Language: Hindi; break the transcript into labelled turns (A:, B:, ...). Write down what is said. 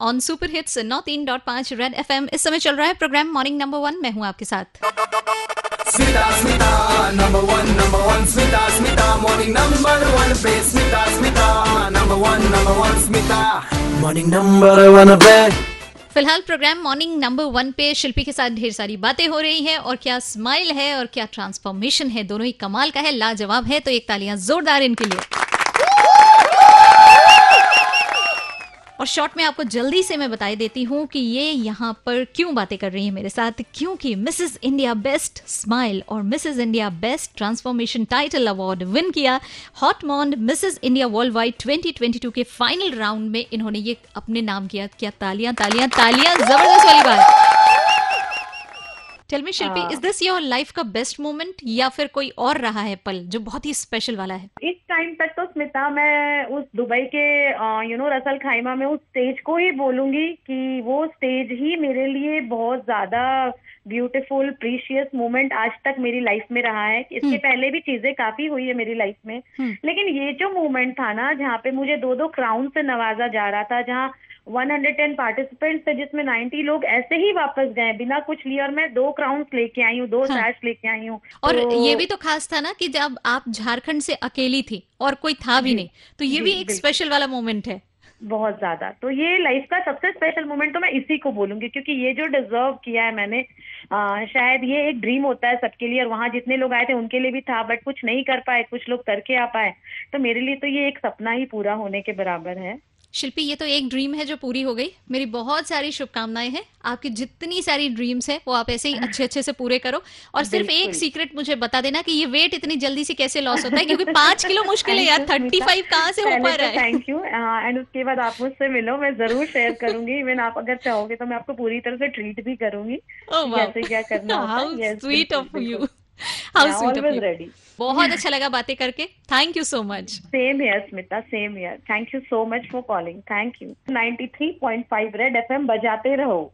A: ऑन सुपर हिट्स नौ तीन डॉट पाँच रेड एफ़ एम इस समय चल रहा है प्रोग्राम मॉर्निंग नंबर वन मैं हूँ आपके साथ।
B: Smita Smita number one number one Smita Smita morning number one पे। Smita Smita number one number one Smita. Morning number one पे।
A: फ़िलहाल प्रोग्राम मॉर्निंग नंबर वन पे शिल्पी के साथ ढेर सारी बातें हो रही हैं और क्या स्माइल है और क्या ट्रांसफॉर्मेशन है? दोनों ही कमाल का है लाजवाब है तो एक तालियाँ जोरदार इनके लिए। और शॉर्ट में आपको जल्दी से मैं बताई देती हूँ कि ये यहाँ पर क्यों बातें कर रही है मेरे साथ क्योंकि मिसेस इंडिया बेस्ट स्माइल और Mrs India best transformation title award win किया। Haut monde Mrs India world wide 2022 के फाइनल राउंड में इन्होंने ये अपने नाम किया। क्या तालियाँ तालियाँ तालियाँ ज़बरदस्त वाली बात। Tell me Shilpi is this your life का बेस्ट मोमेंट या फिर कोई और रहा है पल जो बहुत ही स्पेशल वाला है?
C: इस टाइम तक तो स्मिता मैं दुबई के यू नो रसल खाइमा में उस स्टेज को ही बोलूँगी कि वो स्टेज ही मेरे लिए बहुत ज़्यादा ब्यूटीफुल प्रीशियस मोमेंट आज तक मेरी लाइफ में रहा है इसके
A: हम्म।
C: पहले भी चीज़ें काफ़ी हुई है मेरी लाइफ में
A: हम्म।
C: लेकिन ये जो मोमेंट था ना जहाँ पे मुझे दो दो क्राउन से नवाजा जा रहा था जहाँ 110 पार्टिसिपेंट्स थे जिसमें 90 लोग ऐसे ही वापस गए बिना कुछ लिए और मैं दो क्राउन्स लेके आई हूँ दो
A: हाँ।
C: सैश लेके आई हूँ।
A: और
C: तो-
A: ये भी तो खास था ना कि जब आप झारखंड से अकेली थी और कोई था भी नहीं तो ये भी एक स्पेशल वाला मोमेंट है।
C: बहुत ज़्यादा। तो ये लाइफ का सबसे स्पेशल मोमेंट तो मैं इसी को बोलूँगी क्योंकि ये जो डिजर्व किया है मैंने आ, शायद ये एक ड्रीम होता है सबके लिए और वहाँ जितने लोग आए थे उनके लिए भी था बट कुछ नहीं कर पाए कुछ लोग करके आ पाए तो मेरे लिए तो ये एक सपना ही पूरा होने के बराबर है।
A: शिल्पी ये तो एक ड्रीम है जो पूरी हो गई। मेरी बहुत सारी शुभकामनाएँ हैं। आपकी जितनी सारी ड्रीम्स हैं वो आप ऐसे ही अच्छे अच्छे से पूरे करो। और सिर्फ़ एक सीक्रेट मुझे बता देना कि ये वेट इतनी जल्दी से कैसे लॉस होता है क्योंकि पाँच किलो मुश्किल है यार। थर्टी फाइव कहाँ से हो पा रहा है?
C: थैंक यू एंड उसके बाद आप मुझसे मिलो मैं ज़रूर शेयर करूँगी। इवन आप अगर चाहोगे तो मैं आपको पूरी तरह से ट्रीट भी करूँगी
A: Oh,
C: कैसे क्या करना
A: sweet of you. How sweet of
C: ready.
A: बहुत अच्छा लगा बातें करके. Thank you so much
C: same here Smita same here thank you so much for calling thank you 93.5 red FM बजाते रहो.